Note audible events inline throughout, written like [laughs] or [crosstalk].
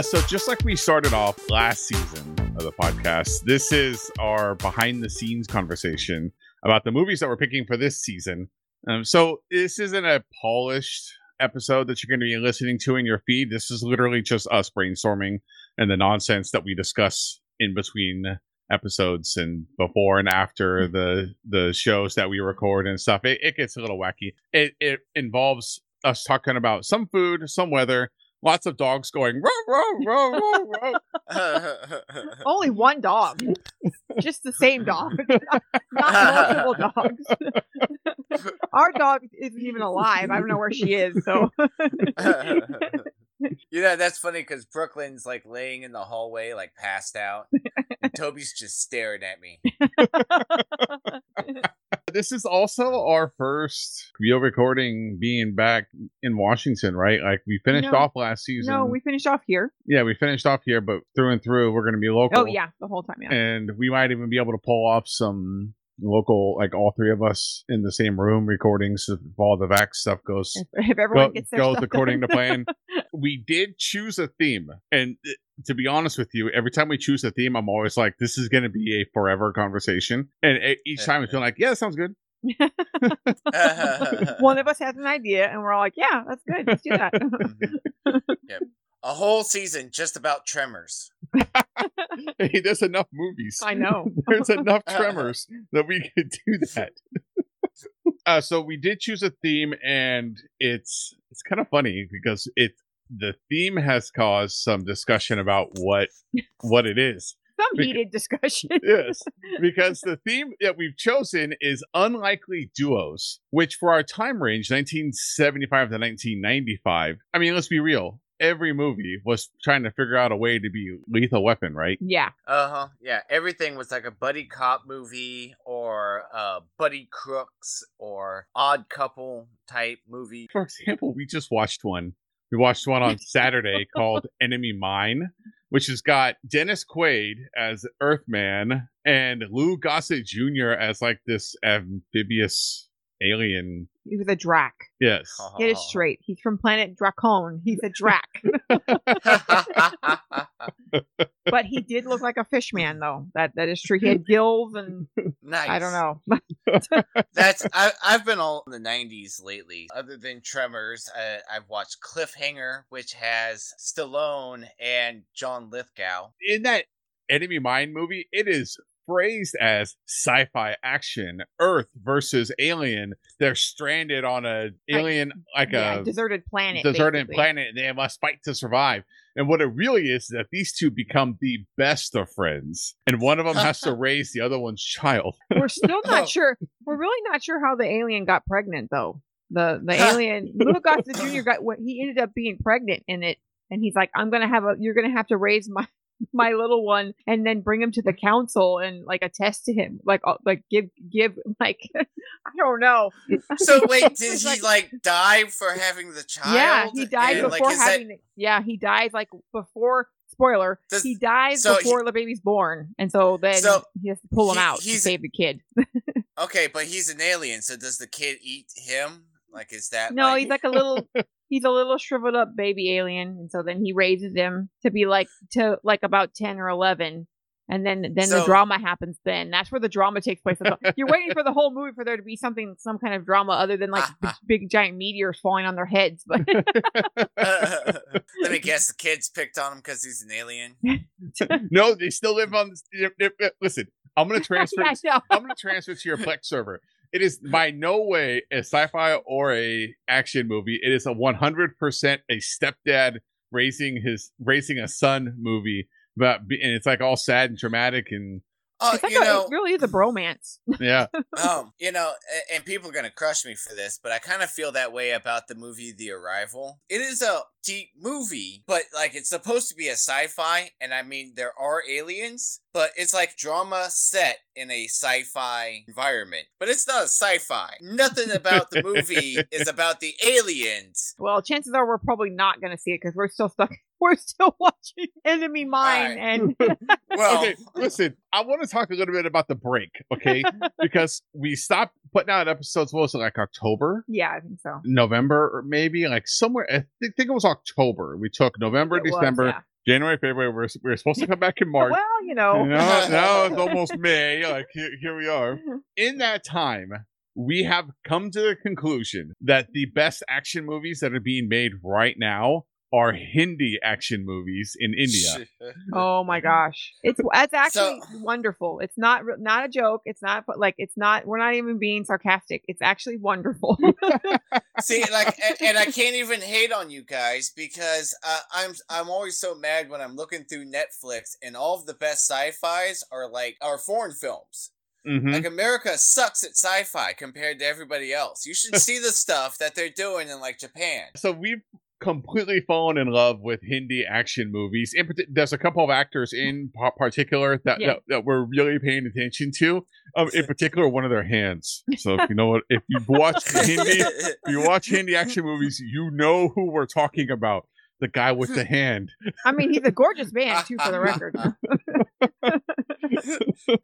Uh, so, just like we started off last season of the podcast, this is our behind the scenes conversation about the movies that we're picking for this season. Um, so, this isn't a polished episode that you're going to be listening to in your feed. This is literally just us brainstorming and the nonsense that we discuss in between episodes and before and after the the shows that we record and stuff. It, it gets a little wacky. It it involves us talking about some food, some weather, lots of dogs going row row row row row. [laughs] Only one dog. Just the same dog. not, [laughs] not multiple dogs. [laughs] Our dog isn't even alive. I don't know where she is. So you know that's funny because Brooklyn's like laying in the hallway, like passed out. And Toby's just staring at me. [laughs] this is also our first video recording being back in Washington, right? Like we finished No. off last season. no, we finished off here. yeah, we finished off here, but through and through, we're going to be oh, local. Oh yeah, the whole time. Yeah. and we might even be able to pull off some local, like all three of us in the same room recordings if all the vax stuff goes If, if everyone go- gets goes according to plan. [laughs] we did choose a theme, and uh, to be honest with you, every time we choose a theme, I'm always like, "This is going to be a forever conversation," and each time it's been like, "Yeah, that sounds good." [laughs] [laughs] One of us has an idea, and we're all like, "Yeah, that's good. Let's do that." yep. A whole season just about tremors. [laughs] hey, there's enough movies. I know. [laughs] There's enough tremors [laughs] that we could do that. uh, so we did choose a theme, and it's it's kind of funny because it the theme has caused some discussion about what what it is. Some Bec- heated discussion. Yes, because the theme that we've chosen is unlikely duos, which for our time range, 1975 to 1995. I mean, let's be real. Every movie was trying to figure out a way to be lethal weapon, right? Yeah. Uh huh. Yeah, everything was like a buddy cop movie or uh, buddy crooks or odd couple type movie. For example, we just watched one. We watched one on [laughs] Saturday called Enemy Mine, which has got Dennis Quaid as Earthman and Lou Gossett Jr. as like this amphibious alien. He was a Drac. Yes. [laughs] Get it straight. He's from planet Dracon. He's a Drac. [laughs] but he did look like a fish man, though. That that is true. He had gills and nice. I don't know. [laughs] That's I, I've been all in the '90s lately. Other than Tremors, uh, I've watched Cliffhanger, which has Stallone and John Lithgow. in that enemy mine movie, it is phrased as sci-fi action, Earth versus alien. They're stranded on a alien like yeah, a deserted planet. deserted basically. planet, and they must fight to survive. And what it really is, is that these two become the best of friends, and one of them has to [laughs] raise the other one's child. We're still not [laughs] sure. We're really not sure how the alien got pregnant, though. The the [laughs] alien, Lou Gossett Jr. got what he ended up being pregnant in it, and he's like, "I'm gonna have a. You're gonna have to raise my." My little one and then bring him to the council and like attest to him like uh, like give give [laughs] like i don't know So [laughs] wait, did he like- like die for having the child? yeah he died And, like, before that- having the, yeah he dies like before spoiler Does- he dies so he- before the baby's born and so then So he has to pull him he- out to save the kid Okay, but he's an alien, so does the kid eat him? Like, is that No, he's like a little [laughs] he's a little shriveled up baby alien, and so then he raises him to be like to like about ten or eleven. And then then the drama happens then. That's where the drama takes place. You're waiting for the whole movie for there to be something some kind of drama other than like ah, ah. big, big giant meteors falling on their heads. But [laughs] [laughs] Let me guess, the kid's picked on him because he's an alien. [laughs] no, they still live on. Listen, I'm gonna transfer. I know. I'm gonna transfer to your Plex server. It is by no way a sci-fi or a action movie. It is a 100% a stepdad raising his raising a son movie. But and it's like all sad and dramatic and Oh, It's like you a, know, it really is a bromance. [laughs] yeah. um, you know, and people are gonna crush me for this, but I kind of feel that way about the movie The Arrival. It is a deep movie, but like it's supposed to be a sci-fi, and I mean there are aliens, but it's like drama set in a sci-fi environment. But it's not a sci-fi. Nothing about the [laughs] movie is about the aliens. Well, chances are we're probably not going to see it because we're still stuck. We're still [laughs] watching Enemy Mine, Alright. and [laughs] Well, okay, listen, I want to talk a little bit about the break, okay? [laughs] because we stopped putting out episodes, what was it, like October? yeah, I think so. November or maybe like somewhere I thi- think it was October. We took November, It was, December, yeah. January, February. We're we're supposed to come back in March. Well, you know. now, now it's almost May. Like here, here we are. In that time, we have come to the conclusion that the best action movies that are being made right now are Hindi action movies in India. Oh my gosh, it's [laughs] it's actually wonderful. It's not not a joke. It's not like it's not. We're not even being sarcastic. It's actually wonderful. [laughs] [laughs] See, like, and, and I can't even hate on you guys because uh, I'm I'm always so mad when I'm looking through Netflix and all of the best sci-fi's are like are foreign films. Mhm. Like America sucks at sci-fi compared to everybody else. You should see the stuff that they're doing in like Japan. So we've completely fallen in love with Hindi action movies. In parti- there's a couple of actors in pa- particular that, Yeah. that, that we're really paying attention to. Um, in particular, one of their hands. So if you know what, if you watch [laughs] Hindi, if you watch Hindi action movies, you know who we're talking about. The guy with the [laughs] hand. I mean, he's a gorgeous man too, for the record. [laughs] [laughs]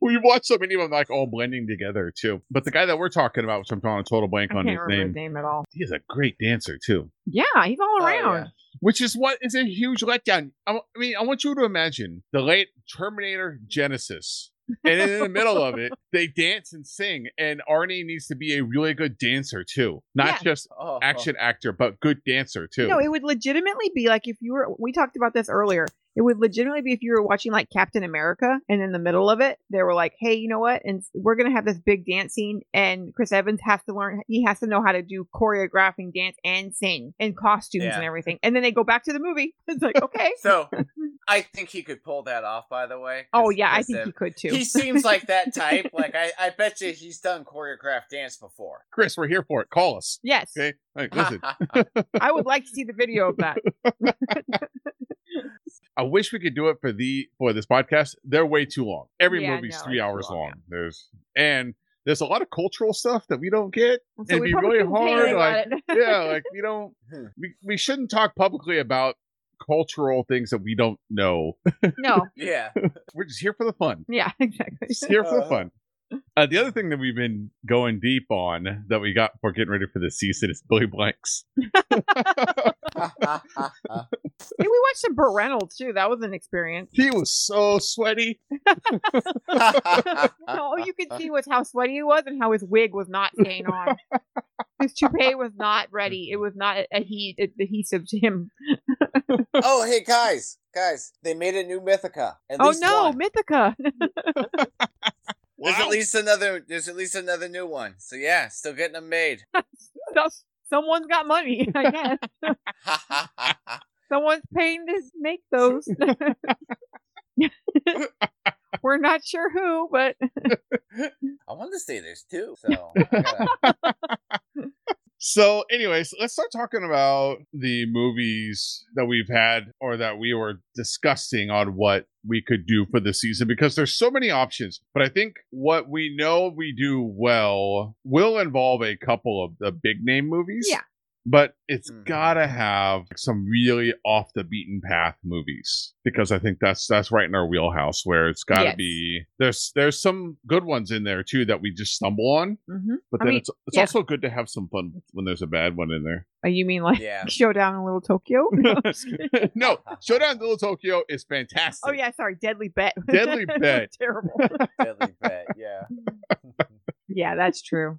we watched so many of them like all blending together too. But the guy that we're talking about, which I'm drawing a total blank I on can't his name, his name at all. he's a great dancer too. Yeah, he's all Oh, around. yeah. which is what is a huge letdown. I mean, I want you to imagine the late Terminator Genisys, and in the middle of it, [laughs] they dance and sing, and Arnie needs to be a really good dancer too, not Yeah. just Oh, action actor, but good dancer too. No, it would legitimately be like if you were. We talked about this earlier. It would legitimately be if you were watching like Captain America, and in the middle of it, they were like, "Hey, you know what? And we're gonna have this big dance scene, and Chris Evans has to learn. He has to know how to do choreographing, dance, and sing, and costumes Yeah. and everything. And then they go back to the movie. [laughs] It's like, okay, [laughs] So, [laughs] I think he could pull that off. By the way. Oh, yeah, I think uh, he could too. He seems like that type. Like I, I bet you he's done choreographed dance before. Chris, we're here for it. Call us, yes, okay? Like, listen, I would like to see the video of that. I wish we could do it for the for this podcast. They're way too long. Every Yeah, movie's no, three hours long, long. There's and there's a lot of cultural stuff that we don't get. So It'd be really hard, like, yeah, like we don't [laughs] Hmm. we, we shouldn't talk publicly about cultural things that we don't know. no, [laughs] yeah. We're just here for the fun. yeah, [laughs] exactly. Just here for the Uh. fun. Uh, the other thing that we've been going deep on that we got for getting ready for this season is Billy Blanks. [laughs] Hey, we watched some Burt Reynolds too. That was an experience. He was so sweaty. [laughs] [laughs] All you could see was how sweaty he was and how his wig was not staying on. his toupee was not ready. It was not adhe- adhesive to him. oh, hey guys, guys, they made a new Mythica. At oh no, one. Mythica. There's Wow. at least another. There's at least another new one. So yeah, still getting them made. [laughs] Someone's got money, I [laughs] guess. [laughs] Someone's paying to make those. We're not sure who, but I want to say there's two. So gotta- So, anyways, let's start talking about the movies that we've had or that we were discussing on what we could do for the season because there's so many options. But I think what we know we do well will involve a couple of the big name movies. Yeah. But it's Mhm. gotta have some really off the beaten path movies because I think that's that's right in our wheelhouse where it's gotta Yes. be there's there's some good ones in there too that we just stumble on. Mhm. But I then mean, it's it's yeah. also good to have some fun when there's a bad one in there. Oh, you mean like yeah. [laughs] Showdown in Little Tokyo? [laughs] [laughs] no, Showdown in Little Tokyo is fantastic. oh yeah, sorry, Deadly Bet. Deadly Bet. Terrible. Deadly bet. Yeah. yeah, that's true.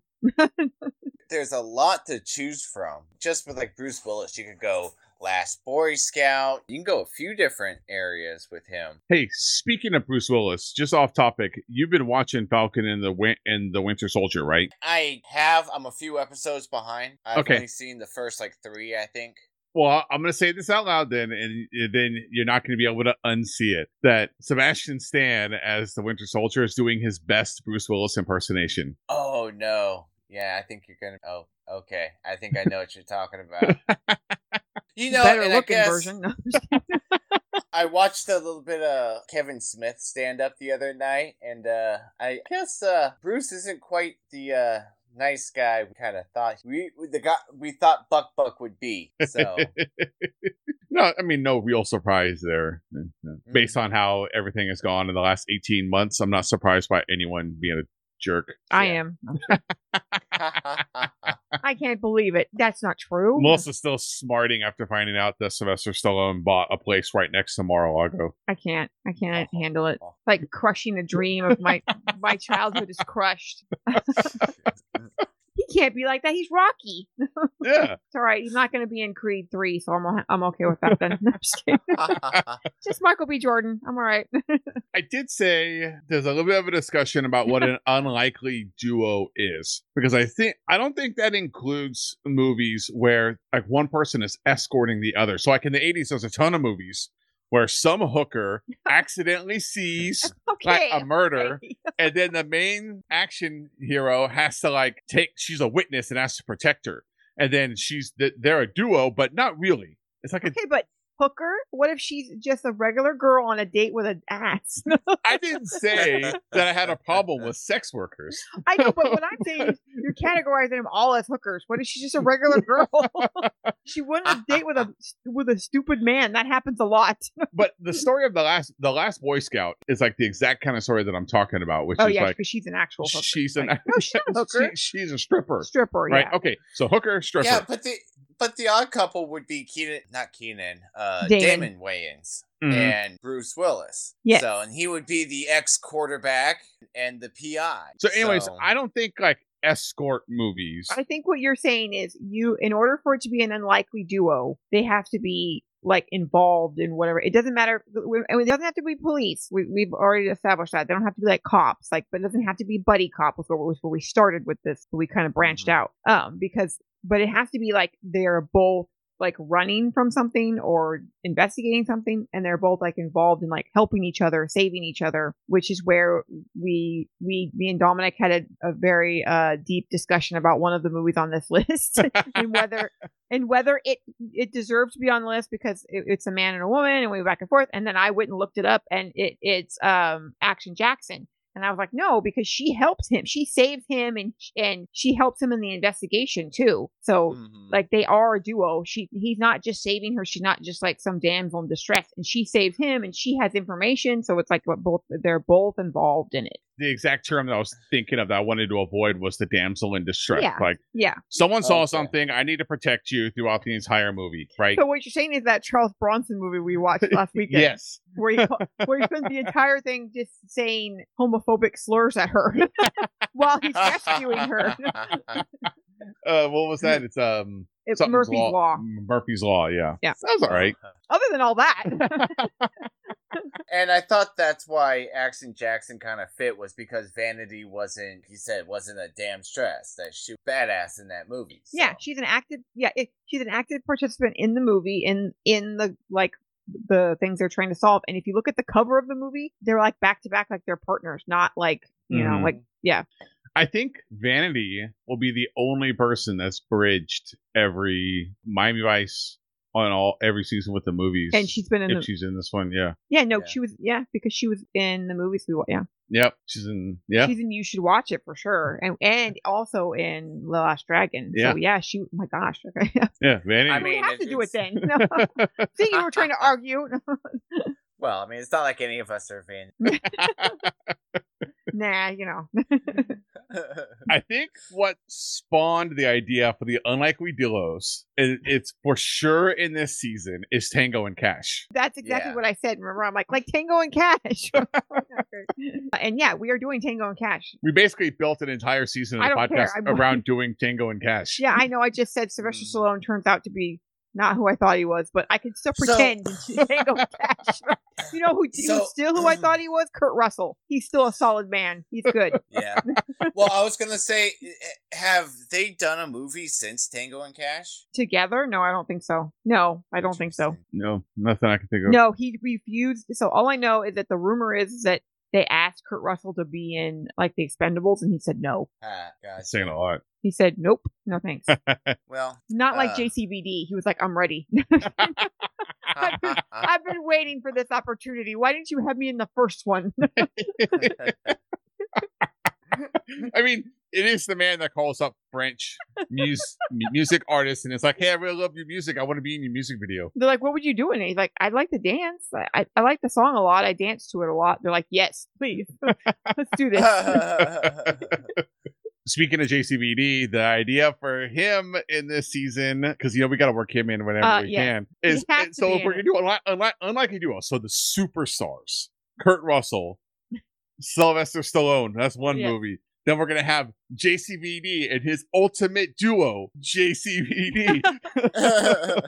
There's a lot to choose from. Just with like Bruce Willis, you could go Last Boy Scout. You can go a few different areas with him. Hey, speaking of Bruce Willis, just off topic, you've been watching Falcon and the Win- and the Winter Soldier, right? I have. I'm a few episodes behind. I've Okay. only seen the first like three, I think. Well, I'm going to say this out loud then, and then you're not going to be able to unsee it. That Sebastian Stan, as the Winter Soldier, is doing his best Bruce Willis impersonation. Oh no. Yeah, I think you're gonna. Oh, okay. I think I know what you're talking about. [laughs] You know, Better I looking guess version. [laughs] I watched a little bit of Kevin Smith stand up the other night, and uh, I guess uh, Bruce isn't quite the uh, nice guy we kind of thought we the guy we thought Buck Buck would be. So [laughs] no, I mean, no real surprise there. Mm-hmm. Based on how everything has gone in the last 18 months, I'm not surprised by anyone being a jerk. I am. [laughs] [laughs] I can't believe it. That's not true. Melissa's still smarting after finding out that Sylvester Stallone bought a place right next to Mar-a-Lago. I can't. I can't handle it. Like crushing a dream of my [laughs] my childhood is crushed. He can't be like that. He's Rocky. [laughs] Yeah. It's all right. He's not going to be in Creed three, so I'm I'm okay with that. Then [laughs] [laughs] I'm just kidding. Just Michael B. Jordan. I'm all right. I did say there's a little bit of a discussion about what an unlikely duo is because I think I don't think that includes movies where like one person is escorting the other. So like in the 80s there's a ton of movies where some hooker [laughs] accidentally sees Okay. [laughs] like a murder okay. [laughs] and then the main action hero has to like take she's a witness and has to protect her. And then she's th- they're a duo but not really. It's like a Okay, but hooker. What if she's just a regular girl on a date with an ass? I didn't say that I had a problem with sex workers. I know, but what I'm saying is [laughs] you're categorizing them all as hookers. What if she's just a regular girl? [laughs] she went on a date with a with a stupid man. That happens a lot. [laughs] but the story of the last the last Boy Scout is like the exact kind of story that I'm talking about, which oh is yeah, like because she's an actual hooker. she's an Like, no, she's a hooker. she- she's a stripper, Stripper, right? yeah. Okay, so hooker stripper. yeah, but the but the odd couple would be Keenen, not Keenen, uh, Damon. Damon, Wayans Mhm. and Bruce Willis. Yeah. So, and he would be the ex quarterback and the PI. So, anyways, So- I don't think like escort movies. I think what you're saying is you, in order for it to be an unlikely duo, they have to be like involved in whatever. It doesn't matter. It doesn't have to be police. We, we've already established that. They don't have to be like cops. Like, but it doesn't have to be buddy cop. Was where, was where we started with this. But we kind of branched Mhm. out. Um, because but it has to be like they're both like running from something or investigating something and they're both like involved in like helping each other saving each other which is where we we me and dominic had a, a very uh deep discussion about one of the movies on this [laughs] list and whether and whether it it deserves to be on the list because it, it's a man and a woman and we went back and forth and then i went and looked it up and it it's um action jackson and I was like, no, because she helps him. She saves him, and and she helps him in the investigation too. So Mhm. like they are a duo. She he's not just saving her. She's not just like some damsel in distress. And she saves him, and she has information. So it's like what both they're both involved in it. the exact term that I was thinking of that I wanted to avoid was the damsel in distress. Yeah. Like Yeah. someone saw Okay. something, I need to protect you throughout the entire movie, right? So what you're saying is that Charles Bronson movie we watched [laughs] last weekend, yes. where he [laughs] where he spent the entire thing just saying homophobic slurs at her [laughs] [laughs] while he's rescuing her. [laughs] Uh, what was that? It's um It's Murphy's Law. Murphy's Law. Yeah. Yeah. Sounds all right. Other than all that, And I thought that's why Action Jackson kind of fit was because Vanity wasn't, he said, wasn't a damn stress. That she was badass in that movie. yeah, she's an active. Yeah, it, she's an active participant in the movie in in the like the things they're trying to solve. And if you look at the cover of the movie, they're like back to back, like they're partners, not like you know, Mhm. like yeah. I think Vanity will be the only person that's bridged every Miami Vice on all every season with the movies. And she's been in if the she's in this one, yeah. yeah no, Yeah. she was yeah because she was in the movies we wa- yeah Yep. She's in yeah. she's in You Should Watch It for sure, and and also in The Last Dragon. Yeah. So yeah, she. My gosh. [laughs] Yeah, Vanity. I we mean, have to do it then. No. [laughs] See, you were trying to [laughs] argue. Well, I mean, it's not like any of us are Vanity. [laughs] nah, you know. [laughs] I think what spawned the idea for the unlikely duos, it, it's for sure in this season, is Tango and Cash. That's exactly Yeah. what I said. Remember, I'm like, like Tango and Cash. [laughs] and yeah, we are doing Tango and Cash. We basically built an entire season I of the don't care. podcast I'm- around doing Tango and Cash. Yeah, I know. I just said Sylvester Mm. Stallone turns out to be not who I thought he was, but I can still So- pretend in Tango [laughs] Cash. you know who So- who's still who I thought he was? Kurt Russell. He's still a solid man. He's good. [laughs] yeah. Well, I was gonna say, eh, have they done a movie since Tango and Cash? Together? No, I don't think so. No, I don't think so. No, nothing I can think of. No, he refused. So all I know is that the rumor is that they asked Kurt Russell to be in like the Expendables, and he said no. Ah, gotcha. Saying a lot. He said nope, no thanks. [laughs] Well, Not like Uh. JCVD. He was like, I'm ready. [laughs] [laughs] I've been waiting for this opportunity. Why didn't you have me in the first one? [laughs] I mean, it is the man that calls up French mus- music artists and it's like, hey, I really love your music. I want to be in your music video. They're like, what would you do in it? He's like, I'd like to dance. I, I, I like the song a lot. I dance to it a lot. They're like, yes, please. [laughs] Let's do this. [laughs] speaking of JCVD, the idea for him in this season, because you know we got to work him in whenever Uh, we yes. can, is has and to so if we're gonna do unlike, unlike, unlike a duo, so the superstars, Kurt Russell, Sylvester Stallone, that's one Yeah. movie. Then we're gonna have JCVD and his ultimate duo, JCVD. [laughs]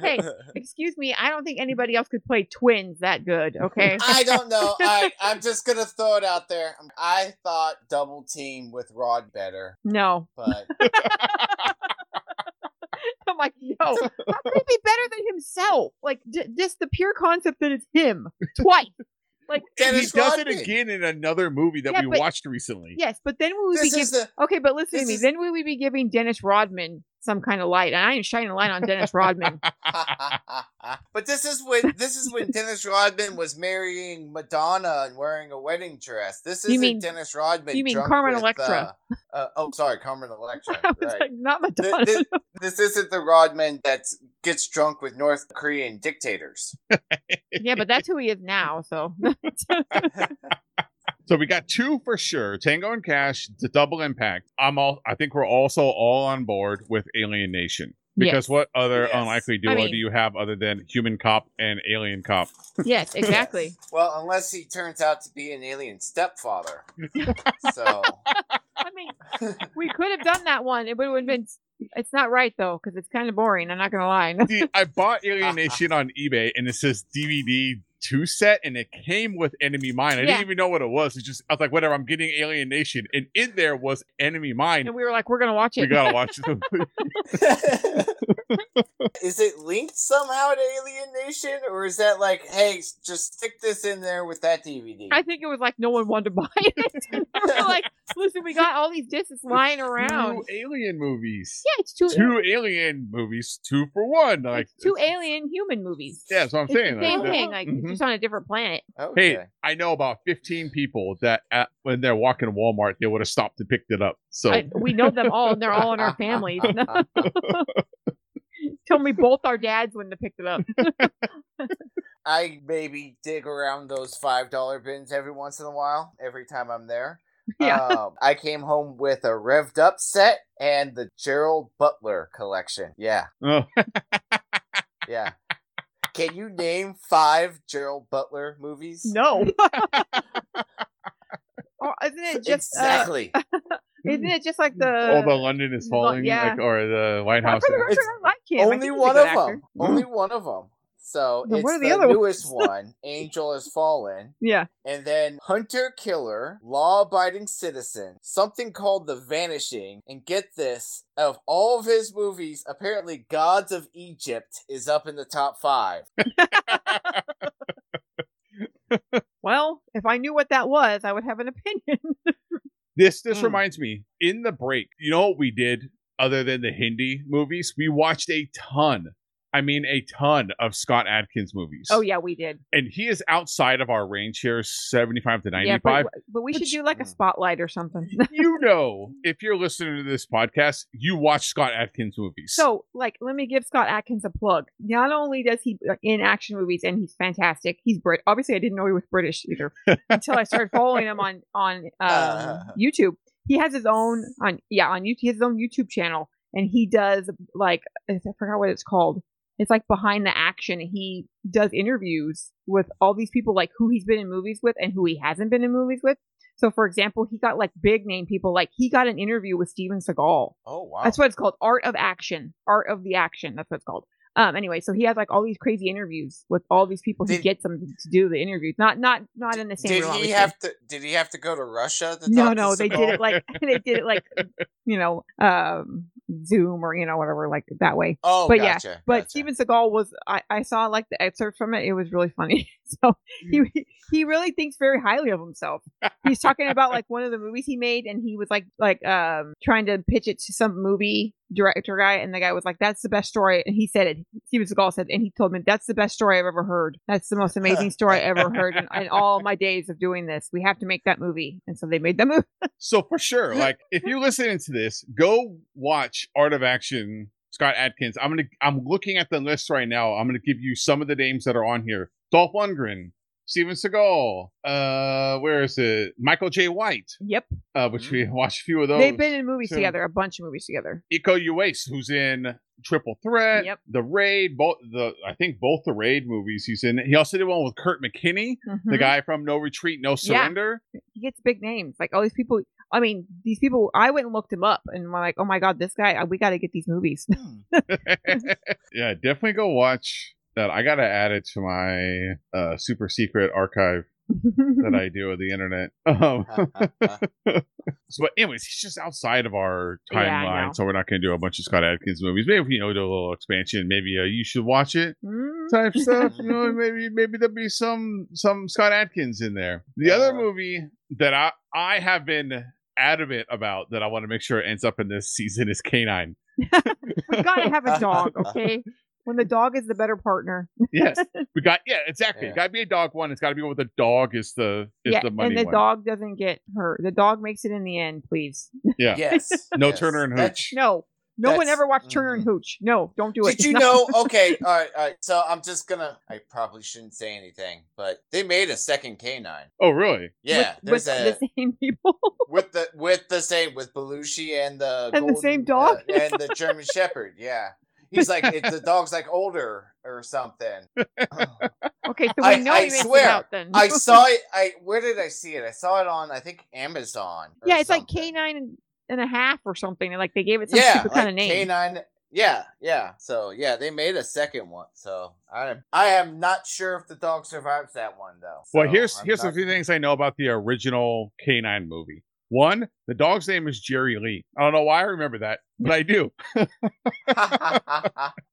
Hey. [laughs] Excuse me, I don't think anybody else could play twins that good. Okay. I don't know. I [laughs] I'm just gonna throw it out there. Um, I thought double team with Rod better, No. but I'm like, no. How could he be better than himself? Like, d- just the pure concept that it's him twice. Like, he does Rodman. it again in another movie that Yeah, we but- watched recently. yes, but then we would be giving. the Okay, but listen to me. is- Then we would be giving Dennis Rodman some kind of light, and I ain't shining a light on Dennis Rodman. [laughs] but this is when this is when Dennis Rodman was marrying Madonna and wearing a wedding dress. This isn't mean- Dennis Rodman. you mean Carmen with, Electra. Uh, uh, oh, sorry, Carmen Electra. [laughs] Right. like, not Madonna. this, this isn't the Rodman that gets drunk with North Korean dictators. [laughs] yeah, but that's who he is now. So So we got two for sure: Tango and Cash, the double impact. I'm all. I think we're also all on board with Alien Nation because Yes. what other Yes. unlikely duo I mean- do you have other than Human Cop and Alien Cop? yes, [laughs] exactly. Well, unless he turns out to be an alien stepfather. [laughs] so I mean, we could have done that one. It would have been. It's not right though, because it's kind of boring. I'm not gonna lie. See, I bought [laughs] Alien Nation on eBay and it says DVD two set and it came with Enemy Mine. I Yeah. didn't even know what it was. It's just I was like, whatever. I'm getting Alien Nation, and in there was Enemy Mine. and we were like, we're gonna watch it. We gotta watch [laughs] the [laughs] is it linked somehow to Alien Nation, or is that like, hey, just stick this in there with that DVD? I think it was like no one wanted to buy it. [laughs] we were like, listen, we got all these discs lying around. two Alien movies. Yeah, it's two. Two Alien movies, two for one. Like it's two alien human movies. Yeah, that's what I'm It's saying. the same Like, thing, like mm-hmm. Mhm. just on a different planet. okay. Hey, I know about 15 people that at, when they're walking Walmart, they would have stopped and picked it up. So I, we know them all, and they're all in our families. [laughs] [laughs] Tell me both our dads wouldn't have picked it up. [laughs] I maybe dig around those five dollar bins every once in a while. Every time I'm there. Yeah. Um, I came home with a revved up set and the Gerald Butler collection. Yeah, Oh, yeah. Can you name five Gerald Butler movies? No. [laughs] [laughs] or isn't it just uh, exactly. [laughs] isn't it just like the oh, the London is falling, yeah. like, or the White House. for It's like him. Only one of actor. them. Only one of them. So Then it's what are the, the other newest [laughs] one, Angel Has Fallen, Yeah. and then Hunter Killer, Law Abiding Citizen, something called The Vanishing, and get this: of all of his movies, apparently Gods of Egypt is up in the top five. [laughs] Well, if I knew what that was, I would have an opinion. [laughs] This this Mm. reminds me. In the break, you know what we did other than the Hindi movies? We watched a ton. I mean, a ton of Scott Adkins movies. oh yeah, we did. and he is outside of our range here, seventy-five to Yeah, ninety-five. but, but we should Which- do like a Mm. spotlight or something. you know, if you're listening to this podcast, you watch Scott Adkins movies. So, like, let me give Scott Adkins a plug. Not only does he uh, in action movies, and he's fantastic. He's Brit. Obviously, I didn't know he was British either until I started following him on on [laughs] um, Uh. YouTube. He has his own on yeah on YouTube. He has his own YouTube channel, and he does like I forgot what it's called. It's like behind the action. He does interviews with all these people, like who he's been in movies with and who he hasn't been in movies with. So, for example, he got like big name people. Like he got an interview with Steven Seagal. Oh wow! That's what it's called. Art of action. Art of the action. That's what it's called. Um. Anyway, so he has like all these crazy interviews with all these people. he gets them to do the interviews. Not not not in the same. did room, he obviously. have to? Did he have to go to Russia? To No, no, they did it like [laughs] they did it like you know, um, Zoom or you know whatever like that way. Oh, but yeah, But gotcha. Steven Seagal was I, I saw like the excerpt from it. It was really funny. [laughs] So he he really thinks very highly of himself. He's talking about like one of the movies he made, and he was like like um trying to pitch it to some movie director guy, and the guy was like, "That's the best story," and he said it. Steven Seagal said, and he told me, "That's the best story I've ever heard. That's the most amazing story I ever heard in, in all my days of doing this. We have to make that movie." And so they made that movie. [laughs] So for sure, like if you're listening to this, go watch Art of Action. Scott Adkins. I'm gonna. I'm looking at the list right now. I'm gonna give you some of the names that are on here: Dolph Lundgren, Steven Seagal. Uh, where is it? Michael Jai White. Yep. Uh, which we watched a few of those. They've been in movies too. together, a bunch of movies together. Iko Uwais, who's in Triple Threat, Yep. The Raid, both the I think both the Raid movies he's in. He also did one with Kurt McKinney, the Mhm. guy from No Retreat, No Surrender. He gets big names. Like all these people. I mean, these people. I went and looked him up, and I'm like, oh my god, this guy. uh, We got to get these movies. [laughs] yeah, definitely go watch that. I gotta add it to my uh, super secret archive that [laughs] I do of the internet. [laughs] Um, so, [laughs] but anyways, he's just outside of our timeline, know. so we're not gonna do a bunch of Scott Adkins movies. Maybe you know do a little expansion. Maybe uh, you should watch it Mm. type stuff. You know, maybe maybe there'll be some some Scott Adkins in there. The other movie that I I have been adamant about that I want to make sure ends up in this season is K9. we gotta have a dog, okay? When the dog is the better partner. [laughs] Yes, we got yeah exactly. Yeah. Got to be a dog one. It's got to be one with the dog is the is yeah, the money and the one. dog doesn't get hurt. The dog makes it in the end, please. [laughs] Yeah. yes. [laughs] No yes. Turner and That- Hooch. No, no one ever watched Turner and mhm. Hooch. No, don't do it. Did you No. know? Okay, all right, all right. So I'm just gonna. I probably shouldn't say anything, but they made a second Canine. Oh really? Yeah, with, there's with a the same people. with the with the same with Belushi and the And the same dog? uh, and the German Shepherd. Yeah, he's [laughs] like it, the dog's like older or something. [laughs] okay, so we I- know I he swear, out then. I [laughs] saw it. I where did I see it? I saw it on I think Amazon. yeah, it's like something. K9 and, and a half or something. and Like they gave it some Yeah, stupid kind of like name. K9. Yeah, yeah. So yeah, they made a second one. So I am I am not sure if the dog survives that one though. Well, here's I'm here's a not- few things I know about the original K9 movie. One, the dog's name is Jerry Lee. I don't know why I remember that, but I do. [laughs] [laughs]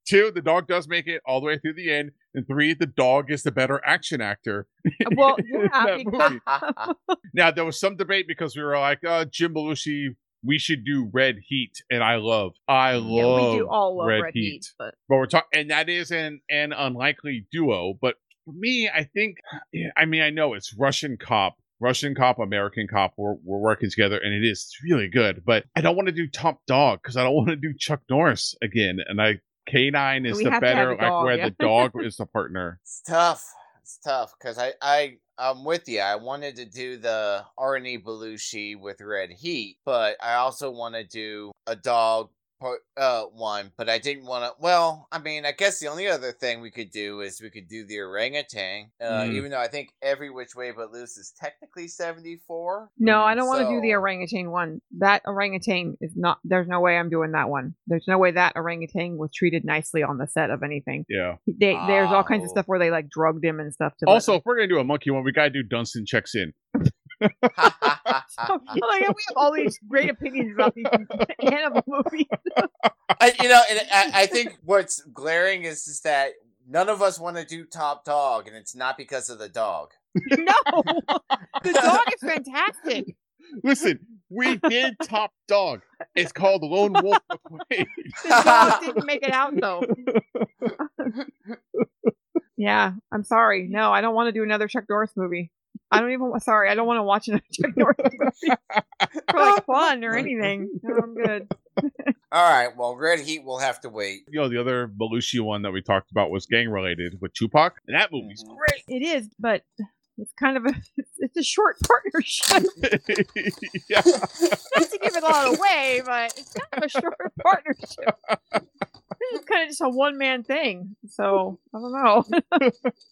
Two, the dog does make it all the way through the end. And three, the dog is the better action actor. well, [laughs] yeah, that because- movie. Now there was some debate because we were like, uh, Jim Belushi, we should do Red Heat, and I love, I yeah, love we do all love Red, Red, Heat. Heat, but But we're talking, and that is an an unlikely duo. But for me, I think, [sighs] I mean, I know it's Russian cop, Russian cop, American cop. We're we're working together, and it is really good. But I don't want to do Top Dog because I don't want to do Chuck Norris again. And I K9 is We the have to have better, a like where yeah. the dog [laughs] is the partner. It's tough. It's tough because I I I'm with you. I wanted to do the Arnie Belushi with Red Heat, but I also want to do a dog part uh one. But I didn't want to. Well, I mean, I guess the only other thing we could do is we could do the orangutan. Uh, Mm. Even though I think every which way but loose is technically seventy four. no, I don't want to do the orangutan one. That orangutan is not. There's no way I'm doing that one. There's no way that orangutan was treated nicely on the set of anything. Yeah. They, there's all kinds of Oh. stuff where they like drugged him and stuff. To Also, him- if we're gonna do a monkey one, we gotta do Dunstan checks in. [laughs] [laughs] I'm like, we have all these great opinions about these [laughs] animal movies. I, you know, and I, I think what's glaring is, is that none of us want to do top dog, and it's not because of the dog. no, the dog is fantastic. Listen, we did Top Dog. It's called Lone Wolf McQuade. The dog didn't make it out though. yeah, I'm sorry. No, I don't want to do another Chuck Norris movie. I don't even. Sorry, I don't want to watch another Chuck Norris movie [laughs] for like fun or anything. No, I'm good. [laughs] All right, well, Red Heat will have to wait. You know, the other Belushi one that we talked about was gang related with Tupac. And that movie's Mhm. great. It is, but it's kind of a. It's, [laughs] it's a short partnership. yeah. Not to give it all away, but it's kind of a short partnership. It's kind of just a one man thing. So I don't know.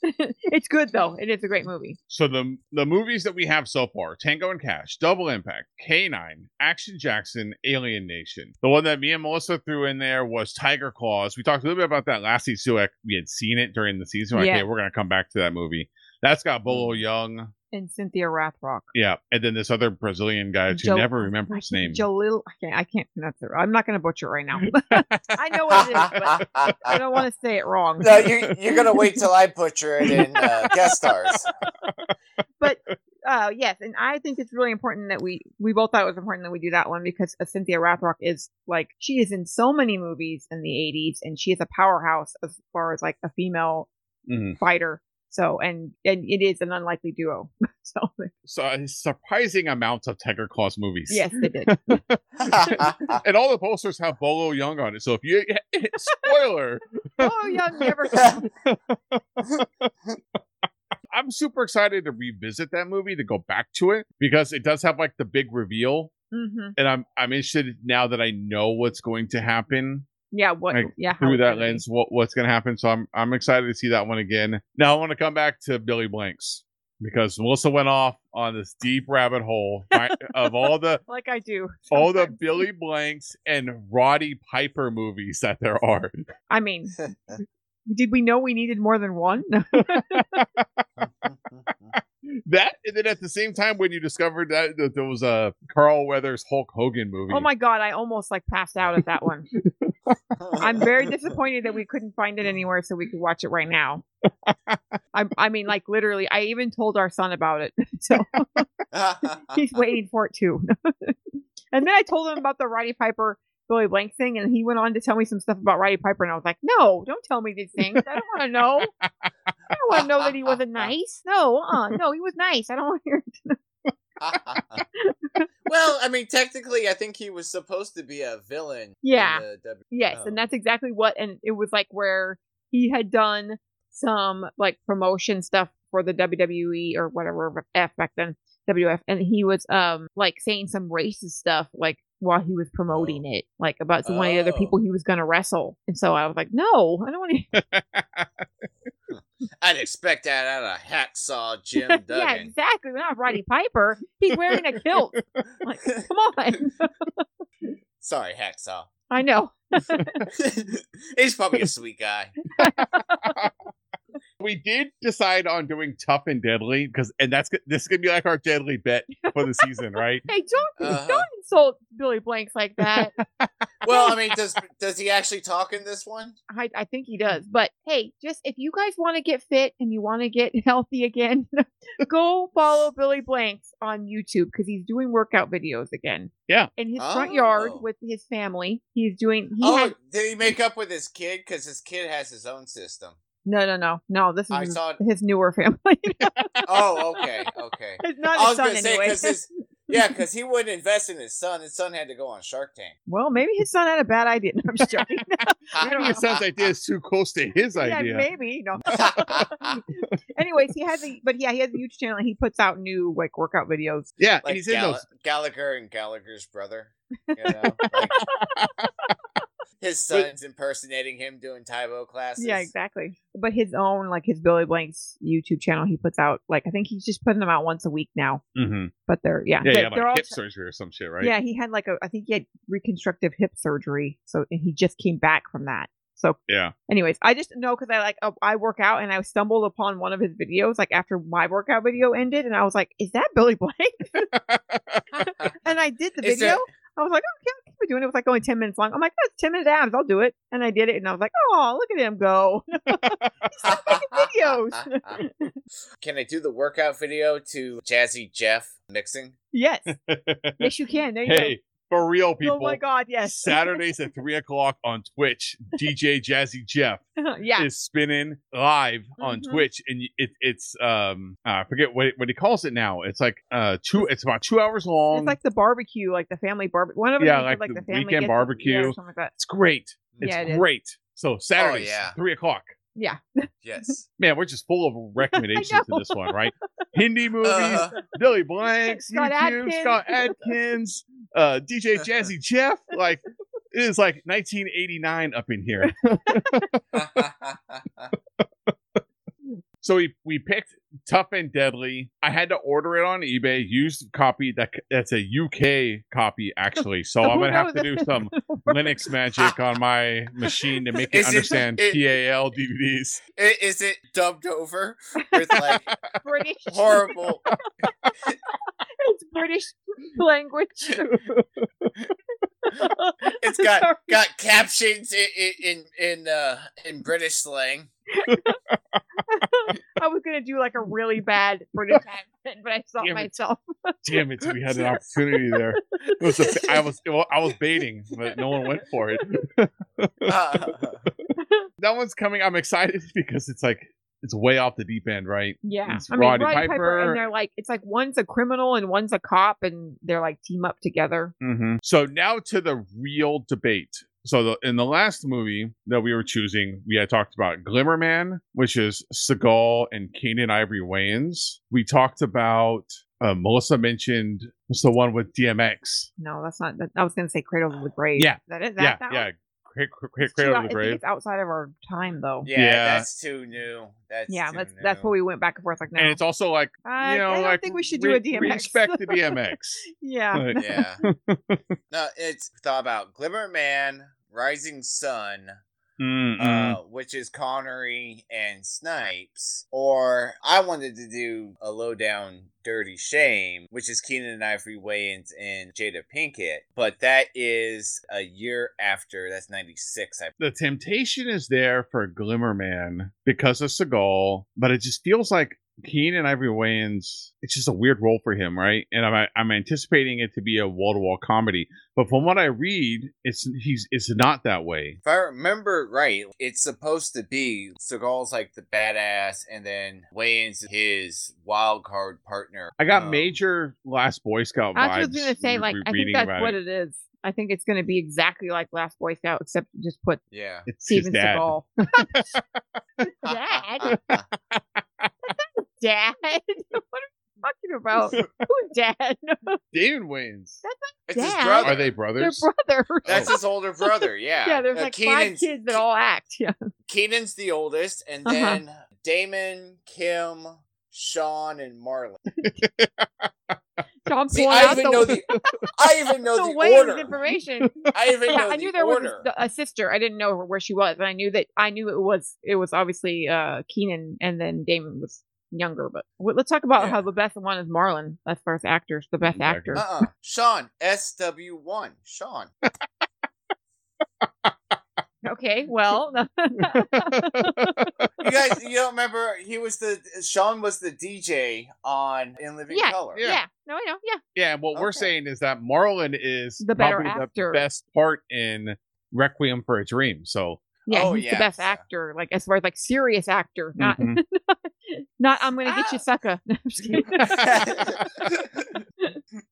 [laughs] it's good though. It is a great movie. So the the movies that we have so far: Tango and Cash, Double Impact, K9, Action Jackson, Alien Nation. The one that me and Melissa threw in there was Tiger Claws. We talked a little bit about that last season. So we had seen it during the season. Like, Yeah. hey, we're gonna come back to that movie. That's got Bolo mm. Young, And Cynthia Rothrock. yeah, and then this other Brazilian guy who Jo- never remember his name. Jalil. I can't. I can't pronounce it. I'm not going to butcher it right now. [laughs] [laughs] I know what it is, but I don't want to say it wrong. no, you, you're gonna wait till I butcher it in uh, guest stars. [laughs] but uh yes and i think it's really important that we we both thought it was important that we do that one because uh, cynthia rothrock is like she is in so many movies in the 80s and she is a powerhouse as far as like a female Mhm. fighter so and and it is an unlikely duo. [laughs] So So a surprising amount of Tiger Claws movies. yes they did. [laughs] [laughs] And all the posters have Bolo Yeung on it. So if you spoiler, oh young never I'm super excited to revisit that movie to go back to it because it does have like the big reveal, hmm and I'm I'm interested now that I know what's going to happen Yeah. What? Like, yeah. through that lens. What what's going to happen? So I'm I'm excited to see that one again. Now I want to come back to Billy Blanks because Melissa went off on this deep rabbit hole fi- of all the [laughs] Like I do. all the. Billy Blanks and Roddy Piper movies that there are. I mean, [laughs] did we know we needed more than one? [laughs] That and then at the same time when you discovered that, that there was a Carl Weathers Hulk Hogan movie. oh my god, I almost like passed out at that one. I'm very [laughs] disappointed that we couldn't find it anywhere so we could watch it right now. I, I mean, like literally, I even told our son about it, [laughs] so [laughs] he's waiting for it too. and then I told him about the Roddy Piper Billy Blank thing, and he went on to tell me some stuff about Roddy Piper, and I was like, "No, don't tell me these things. I don't want to know. I don't want to know that he wasn't nice. No, uh, no, he was nice. I don't want to hear." It. [laughs] well, I mean, technically, I think he was supposed to be a villain. in Yeah. W- Yes, Oh. and that's exactly what. And it was like where he had done some like promotion stuff for the WWE or whatever F back then, WF, and he was um like saying some racist stuff like while he was promoting it, like about some one of the other Oh. people he was gonna wrestle. And so I was like, no, I don't want to. [laughs] I'd expect that out of Hacksaw Jim Duggan. [laughs] yeah, Duggan. exactly. Not Roddy Piper. He's wearing a kilt. [laughs] Like, come on. Sorry, Hacksaw. I know. [laughs] He's probably a sweet guy. we did decide on doing tough and deadly because and that's this is gonna be like our deadly bet for the season, right? Hey, don't Uh-huh. don't insult Billy Blanks like that. Well, I [laughs] mean, does does he actually talk in this one? I, I think he does. But hey, just if you guys want to get fit and you want to get [laughs] healthy again, [laughs] go follow Billy Blanks on YouTube because he's doing workout videos again. Yeah. In his front yard Oh. with his family. He's doing he oh, had did he make up with his kid? Because his kid has his own system. no no no no, this is I his, saw- his newer family. Oh, okay, okay. it's not I his was son gonna say anyway. because his yeah, [laughs] because he wouldn't invest in his son. His son had to go on Shark Tank. well, maybe his son had a bad idea. No, I'm just [laughs] joking. [laughs] Maybe it sounds idea is too close to his idea. yeah, idea. maybe. No. Anyways, he has a but yeah, he has a huge channel and he puts out new like workout videos. Yeah, like he's in those. Gallagher and Gallagher's brother. You know, like his son's impersonating him doing Tae Bo classes. Yeah, exactly. But his own, like his Billy Blanks YouTube channel, he puts out like I think he's just putting them out once a week now. Mhm. But they're yeah, Yeah, they're, yeah, like all hip surgery or some shit, right? yeah. He had like a I think he had reconstructive hip surgery, so and he just came back from that. So, Yeah. anyways, I just know because I like uh, I work out and I stumbled upon one of his videos like after my workout video ended, and I was like, "Is that Billy Blank?" [laughs] [laughs] and I did the Is video. there- I was like, "Okay, I'll doing it." It was like only ten minutes long. I'm like, "That's ten minute abs. I'll do it," and I did it, and I was like, "Oh, look at him go!" [laughs] videos. [laughs] Can I do the workout video to Jazzy Jeff mixing? yes, [laughs] yes, you can. There you hey, for real, people. Oh my God, yes. Saturdays at [laughs] three o'clock on Twitch, DJ Jazzy Jeff [laughs] yeah, is spinning live on Mhm. Twitch, and it, it's um I forget what what he calls it now. It's like uh two. It's about two hours long. it's like the barbecue, like the family barbecue. One of them, Yeah, is like like the the family weekend gets- yeah, barbecue. or something like that. It's great. It's Yeah, it is. great. So Saturdays, yeah. three o'clock. Yeah, Yes. [laughs] Man, we're just full of [laughs] recommendations to this one, right? Hindi movies, [laughs] Uh, Billy Blanks, Scott YouTube, Adkins. Scott Adkins, uh, DJ Jazzy Jeff. Like it is like 1989 up in here. So we we picked Tough and Deadly. I had to order it on eBay, used copy that that's a UK copy actually. So [laughs] I'm gonna have to do some Linux [laughs] magic on my machine to make it Is it- understand it- PAL DVDs. I- Is it dubbed over with like [laughs] British. horrible? it's British language. It's got Sorry. got captions in in in uh in British slang. I was gonna do like a really bad British accent, but I saw Damn it. myself. Damn it, we had an [laughs] opportunity there. It was a, I was well, I was baiting, but no one went for it. Uh, [laughs] That one's coming. I'm excited [laughs] because it's like it's way off the deep end, right? Yeah, It's I mean, Roddy Roddy Piper. Piper. and they're like, it's like one's a criminal and one's a cop, and they're like team up together. Mm-hmm. So now to the real debate. So the, in the last movie that we were choosing, we had talked about Glimmer Man, which is Seagal and Keenen Ivory Wayans. We talked about uh, Melissa mentioned what's the one with DMX. No, that's not. That, I was going to say Cradle of the Grave. Yeah. that is that. yeah, that yeah. one? Cra- cra- cra- It's too Cradle out- of the I think Grave. it's outside of our time though. Yeah, Yeah. that's too new. That's Yeah, too that's that's new. what we went back and forth like. No, And it's also like I, you know, I don't like think we should do re- a DMX. Respect the DMX. [laughs] yeah, Like- Yeah. [laughs] no, it's thought about Glimmer Man, Rising Sun. Uh, which is Connery and Snipes, or I wanted to do a lowdown dirty shame, which is Keenen and Ivory Wayans and Jada Pinkett, but that is a year after. That's ninety six. I the temptation is there for Glimmer Man because of Seagal, but it just feels like Keenen Ivory Wayans. It's just a weird role for him, right? And I'm I'm anticipating it to be a wall to wall comedy, but from what I read, it's he's it's not that way. If I remember right, it's supposed to be Seagal's like the badass, and then Wayans his wild card partner. I got Um, major Last Boy Scout I vibes. was going to say like re- I think that's what it. it is. I think it's going to be exactly like Last Boy Scout, except just put Yeah. It's his Steven dad. Seagal. [laughs] [laughs] Dad, [laughs] That's [laughs] not dad, [laughs] what are you talking about? [laughs] Who's Dad? No, David Wayans. It's his Dad. brother. Are they they're brothers? brothers. That's his older brother. Yeah. yeah, there's Uh, like five Keenen's- kids that all act. Yeah, Keenen's the oldest, and Uh-huh. then Damon, Kim, Sean, and Marlon. [laughs] so I'm See, I even the, know the. [laughs] I even know the the Wayans order. information. [laughs] I even Yeah, know I the knew there order. was a, a sister. I didn't know where she was, and I knew that I knew it was it was obviously uh Keenen, and then Damon was younger. But w- let's talk about Yeah. how the best one is Marlon as far as actors, the best actor. Uh-uh. Sean, SW one. Sean. Okay, well, [laughs] You guys, you don't remember? He was the Sean was the DJ on In Living yeah, Color. yeah, yeah, no, I know, yeah. Yeah, and what we're saying is that Marlon is The better probably actor. the best part in Requiem for a Dream. So Yeah, Oh, he's the best actor, like as far as like serious actor, not mhm. [laughs] not I'm gonna get you Ah. sucker. [laughs] I'm just kidding.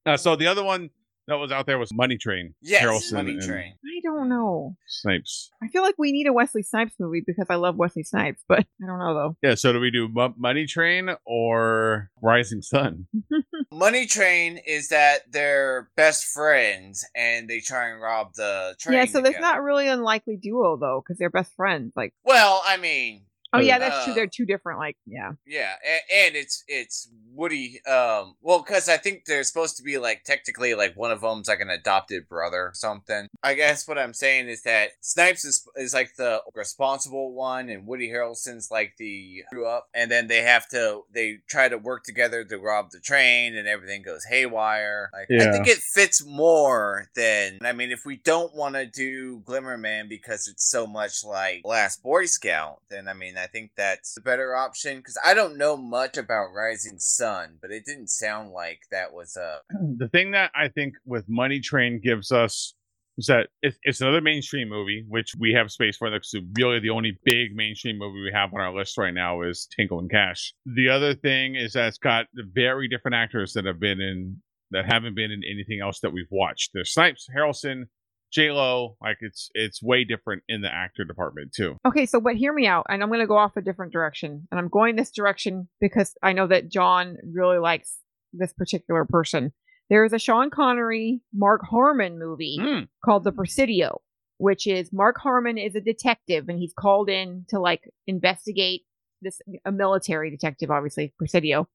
Uh, so the other one that was out there was Money Train. yes, Harrelson Money and Train. I don't know. Snipes. I feel like we need a Wesley Snipes movie because I love Wesley Snipes, but I don't know though. Yeah. So do we do Mo- Money Train or Rising Sun? [laughs] Money Train is that they're best friends and they try and rob the train. yeah, so there's not really unlikely duo though because they're best friends. Like, Well, I mean, oh Uh, yeah, that's true. uh, They're two different. Like, yeah, yeah, and, and it's it's Woody. Um, well, because I think they're supposed to be like technically like one of them's like an adopted brother or something. I guess what I'm saying is that Snipes is is like the responsible one, and Woody Harrelson's like the grew up, and then they have to they try to work together to rob the train, and everything goes haywire. Like I think it fits more than I mean, if we don't want to do Glimmer Man because it's so much like Last Boy Scout, then I mean I think that's the better option because I don't know much about Rising Sun, but it didn't sound like that was a [clears throat] the thing that I think with Money Train gives us is that it's, it's another mainstream movie, which we have space for. That's really the only big mainstream movie we have on our list right now is Tinkle and Cash. The other thing is that it's got very different actors that have been in that haven't been in anything else that we've watched. There's Snipes, Harrelson, J Lo. Like it's it's way different in the actor department too. Okay, so but hear me out, and I'm going to go off a different direction, and I'm going this direction because I know that John really likes this particular person. There is a Sean Connery, Mark Harmon movie Mm. called The Presidio, which is Mark Harmon is a detective, and he's called in to like investigate this a military detective, obviously Presidio.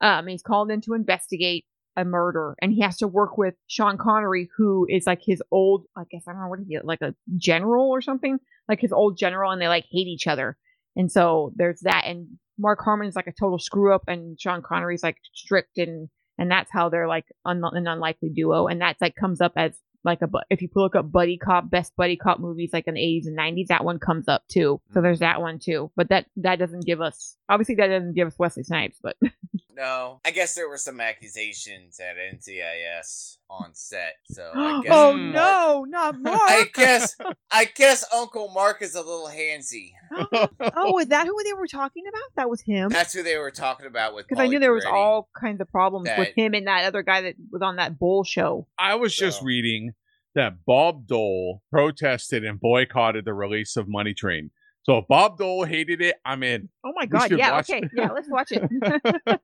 Um, he's called in to investigate a murder, and he has to work with Sean Connery, who is like his old, I guess I don't know what he like a general or something, like his old general, and they like hate each other. And so there's that, and Mark Harmon is like a total screw up, and Sean Connery's like strict, and and that's how they're like un- an unlikely duo, and that's like comes up as like a if you look up buddy cop best buddy cop movies like in the 80s and 90s that one comes up too. So mm-hmm. there's that one too. But that that doesn't give us obviously that doesn't give us wesley snipes but [laughs] no. I guess there were some accusations at NCIS on set, so I [gasps] guess oh Mm. no not mark [laughs] I guess [laughs] I guess Uncle Mark is a little handsy. [gasps] oh is that who they were talking about that was him That's who they were talking about with. because i knew there was Peretti. all kinds of problems with him and that other guy that was on that bull show I was just reading that Bob Dole protested and boycotted the release of Money Train. So if Bob Dole hated it, I'm in. Oh my god! Yeah. Okay. Yeah. Let's watch it. [laughs]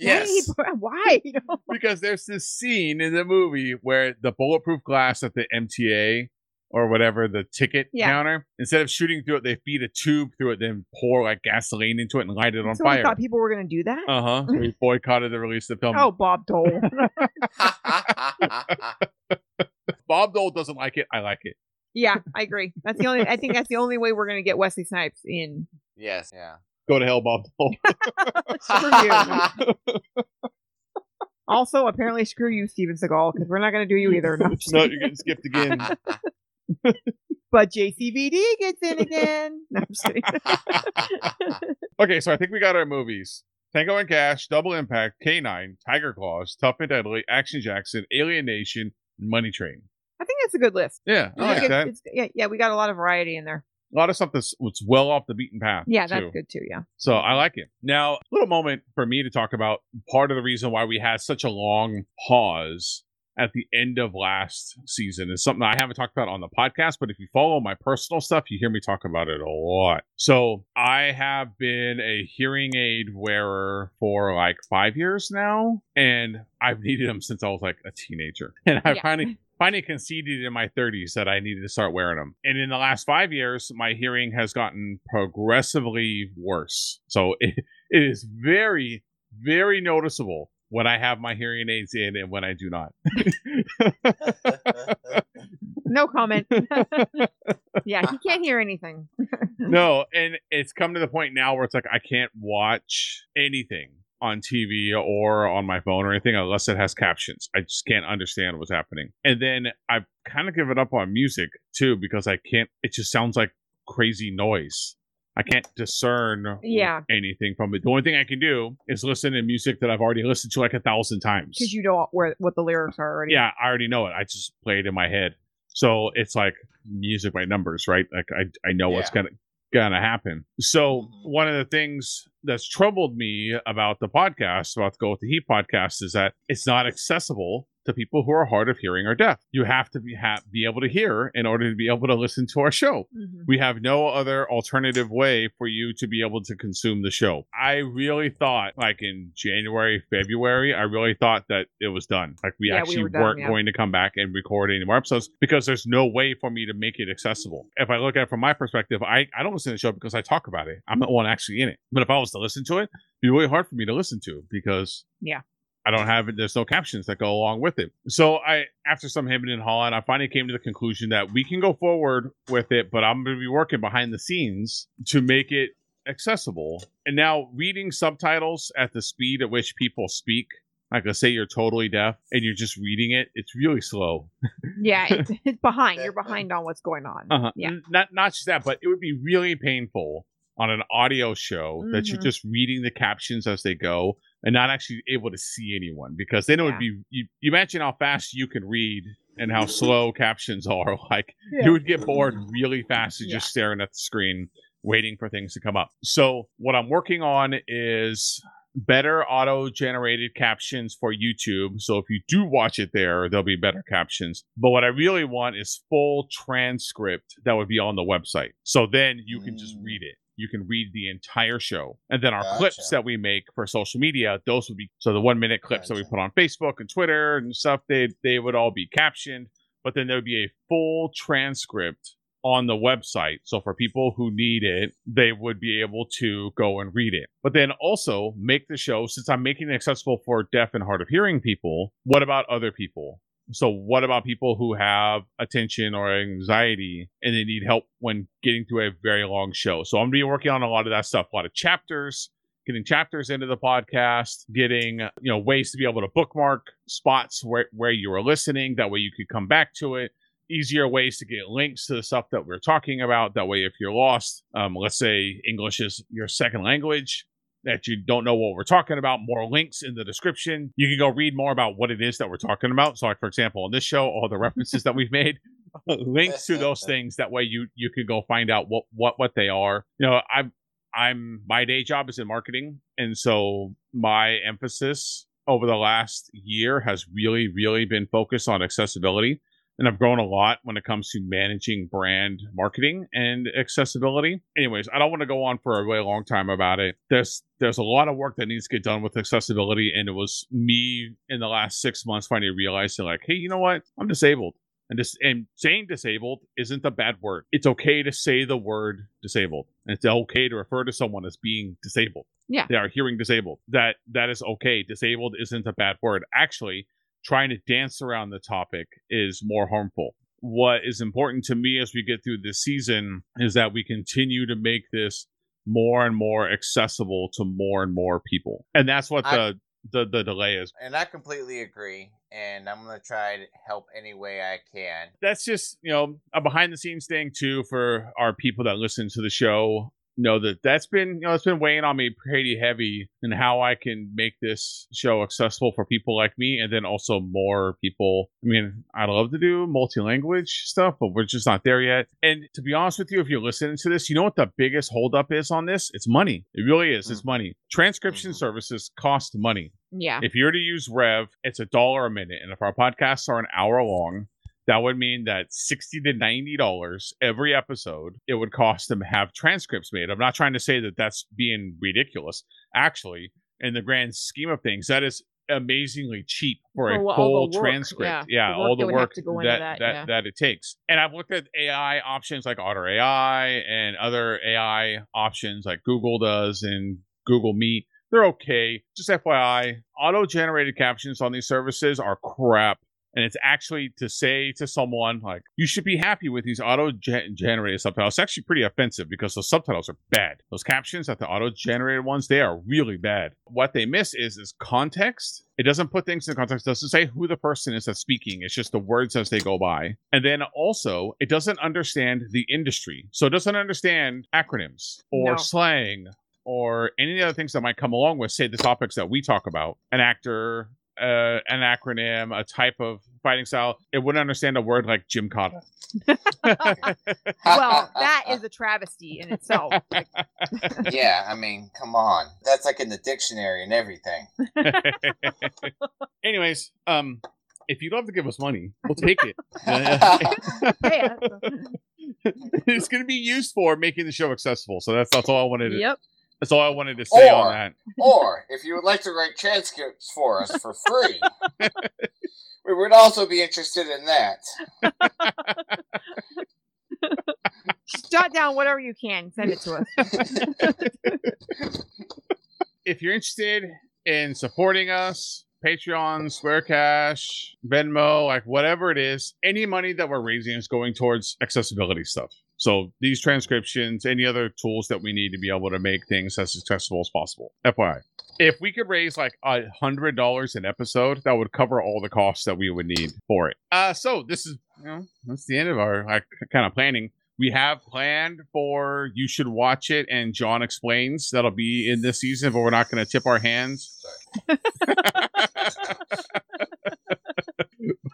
Yes. Why? Why? You know? because there's this scene in the movie where the bulletproof glass at the MTA or whatever the ticket Yeah. counter, instead of shooting through it, they feed a tube through it, then pour like gasoline into it and light it on so we fire. thought people were going to do that. Uh huh. We [laughs] boycotted the release of the film. oh, Bob Dole. [laughs] Bob Dole doesn't like it. I like it. Yeah, I agree. That's the only. I think that's the only way we're going to get Wesley Snipes in. yes. Yeah. Go to hell, Bob Dole. [laughs] Screw you. Also, apparently, screw you, Steven Seagal, because we're not going to do you either. No, no, you're getting skipped again. [laughs] but JCVD gets in again. No, I'm just kidding. [laughs] Okay, so I think we got our movies. Tango and Cash, Double Impact, K9, Tiger Claws, Tough and Deadly, Action Jackson, Alien Nation, Money Train. I think that's a good list. Yeah, I like that. it's, yeah, yeah, we got a lot of variety in there. A lot of stuff that's, that's well off the beaten path. Yeah, that's too. good too. Yeah. So I like it. Now, a little moment for me to talk about part of the reason why we had such a long pause at the end of last season is something I haven't talked about on the podcast, but if you follow my personal stuff, you hear me talk about it a lot. So I have been a hearing aid wearer for like five years now, and I've [laughs] needed them since I was like a teenager. And I Yeah. finally finally conceded in my 30s that I needed to start wearing them. And in the last five years, my hearing has gotten progressively worse. So [laughs] it, it is very, very noticeable when I have my hearing aids in and when I do not. [laughs] No comment. [laughs] yeah, he can't hear anything. no, and it's come to the point now where it's like I can't watch anything on TV or on my phone or anything unless it has captions. I just can't understand what's happening. And then I've kind of given up on music too because I can't it just sounds like crazy noise. I can't discern Yeah. anything from it. The only thing I can do is listen to music that I've already listened to like a thousand times. Because you know where what the lyrics are already. Yeah, I already know it. I just play it in my head. So it's like music by numbers, right? Like I I know what's gonna gonna happen. So Mhm. one of the things that's troubled me about the podcast, about the Go with the Heat podcast, is that it's not accessible to people who are hard of hearing or deaf. You have to be ha- be able to hear in order to be able to listen to our show. Mhm. We have no other alternative way for you to be able to consume the show. I really thought, like in January, February, I really thought that it was done. Like we Yeah, we actually were done, weren't yeah. going to come back and record any more episodes because there's no way for me to make it accessible. If I look at it from my perspective, I, I don't listen to the show because I talk about it. I'm the one actually in it. But if I was to listen to it, it'd be really hard for me to listen to because Yeah. I don't have it. There's no captions that go along with it. So I, after some hemming and hawing, I finally came to the conclusion that we can go forward with it, but I'm going to be working behind the scenes to make it accessible. And now reading subtitles at the speed at which people speak, like let's say you're totally deaf and you're just reading it, it's really slow. Yeah, it's, [laughs] it's behind. You're behind on what's going on. Uh-huh. Yeah. N- Not not just that, but it would be really painful on an audio show that you're Mhm. just reading the captions as they go and not actually able to see anyone because then it would Yeah. be you, you imagine how fast you can read and how [laughs] slow captions are [laughs] like Yeah. you would get bored really fast Yeah. just staring at the screen waiting for things to come up so what i'm working on is better auto generated captions for youtube so if you do watch it there there'll be better captions but what i really want is full transcript that would be on the website so then you can just Mm. read it you can read the entire show and then our clips that we make for social media those would be so the one minute clips that we put on facebook and twitter and stuff they they would all be captioned but then there would be a full transcript on the website. So for people who need it, they would be able to go and read it. But then also make the show, since I'm making it accessible for deaf and hard of hearing people, what about other people? So what about people who have attention or anxiety and they need help when getting through a very long show? So I'm gonna be working on a lot of that stuff, a lot of chapters, getting chapters into the podcast, getting you know ways to be able to bookmark spots where, where you were listening. That way you could come back to it. Easier ways to get links to the stuff that we're talking about. That way, if you're lost, um, let's say English is your second language, that you don't know what we're talking about, more links in the description. You can go read more about what it is that we're talking about. So, like for example, on this show, all the references that we've made, [laughs] links to those things. That way, you you can go find out what what what they are. You know, I'm I'm my day job is in marketing, and so my emphasis over the last year has really really been focused on accessibility. And I've grown a lot when it comes to managing brand marketing and accessibility. Anyways, I don't want to go on for a really long time about it. There's there's a lot of work that needs to get done with accessibility, and it was me in the last six months finally realizing like, hey, you know what? I'm disabled. And this and saying disabled isn't a bad word. It's okay to say the word disabled. And it's okay to refer to someone as being disabled. Yeah. They are hearing disabled. That that is okay. Disabled isn't a bad word. Actually, trying to dance around the topic is more harmful. What is important to me as we get through this season is that we continue to make this more and more accessible to more and more people. And that's what I- the the, the delay is. And I completely agree. And I'm gonna try to help any way I can. that's just you know a behind the scenes thing too for our people that listen to the show know that that's been you know it's been weighing on me pretty heavy and how I can make this show accessible for people like me and then also more people. I mean, I'd love to do multi-language stuff, but we're just not there yet. And to be honest with you, if you're listening to this, you know what the biggest holdup is on this? It's money. It really is. It's money. Transcription Mhm. services cost money. Yeah. If you're to use Rev, it's a dollar a minute. And if our podcasts are an hour long, that would mean that 60 to 90 dollars every episode it would cost them to have transcripts made i'm not trying to say that that's being ridiculous actually in the grand scheme of things that is amazingly cheap for, a full transcript yeah, yeah, the all the work to go into that that, that, yeah. that it takes and i've looked at ai options like otter ai and other ai options like google does and google meet they're okay. Just FYI, auto generated captions on these services are crap. And it's actually to say to someone, like, you should be happy with these auto generated subtitles. It's actually pretty offensive because those subtitles are bad. Those captions that the auto generated ones, they are really bad. What they miss is is context. It doesn't put things in context. It doesn't say who the person is that's speaking. It's just the words as they go by. And then also, it doesn't understand the industry. So it doesn't understand acronyms or No. slang or any of the other things that might come along with, say, the topics that we talk about. An actor, uh, an acronym, a type of fighting style. It wouldn't understand a word like Gymkata. [laughs] [laughs] Well, that is a travesty in itself. Like, [laughs] yeah, I mean, come on. That's like in the dictionary and everything. Anyways, um, if you'd love to give us money, we'll take it. it's going to be used for making the show accessible. So that's that's all I wanted. To, yep. That's all I wanted to say Or- on that. or if you would like to write transcripts for us for free, we would also be interested in that. [laughs] Jot down whatever you can. Send it to us. [laughs] if you're interested in supporting us, Patreon, Square Cash, Venmo, like whatever it is, any money that we're raising is going towards accessibility stuff. So these transcriptions, any other tools that we need to be able to make things as accessible as possible. FYI. If we could raise like a hundred dollars an episode, that would cover all the costs that we would need for it. Uh so this is you know, that's the end of our like kind of planning. We have planned for you should watch it and John explains that'll be in this season, but we're not going to tip our hands. [laughs] [laughs]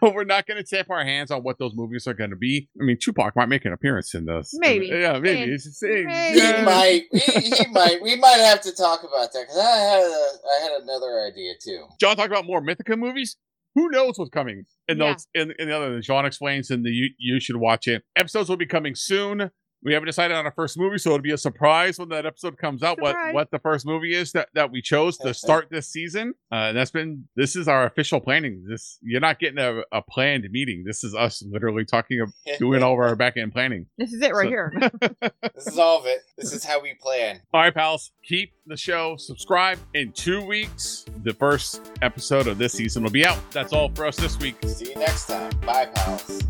but we're not going to tap our hands on what those movies are going to be. I mean, Tupac might make an appearance in this. Maybe. yeah, maybe. Maybe. It's just- hey, Maybe. He might. He, he [laughs] might. We might have to talk about that because I had a, I had another idea too. John talked about more Mythica movies. Who knows what's coming in Yeah. those in, in the other? John explains in the you, you should watch it. Episodes will be coming soon. We haven't decided on our first movie, so it'll be a surprise when that episode comes out. What Surprise. what the first movie is that, that we chose to start this season. Uh, and that's been this is our official planning. This you're not getting a, a planned meeting. This is us literally talking of [laughs] doing all of our back end planning. This is it right So- here. [laughs] [laughs] This is all of it. This is how we plan. All right, pals, keep the show. Subscribe in two weeks. The first episode of this season will be out. That's all for us this week. See you next time. Bye, pals.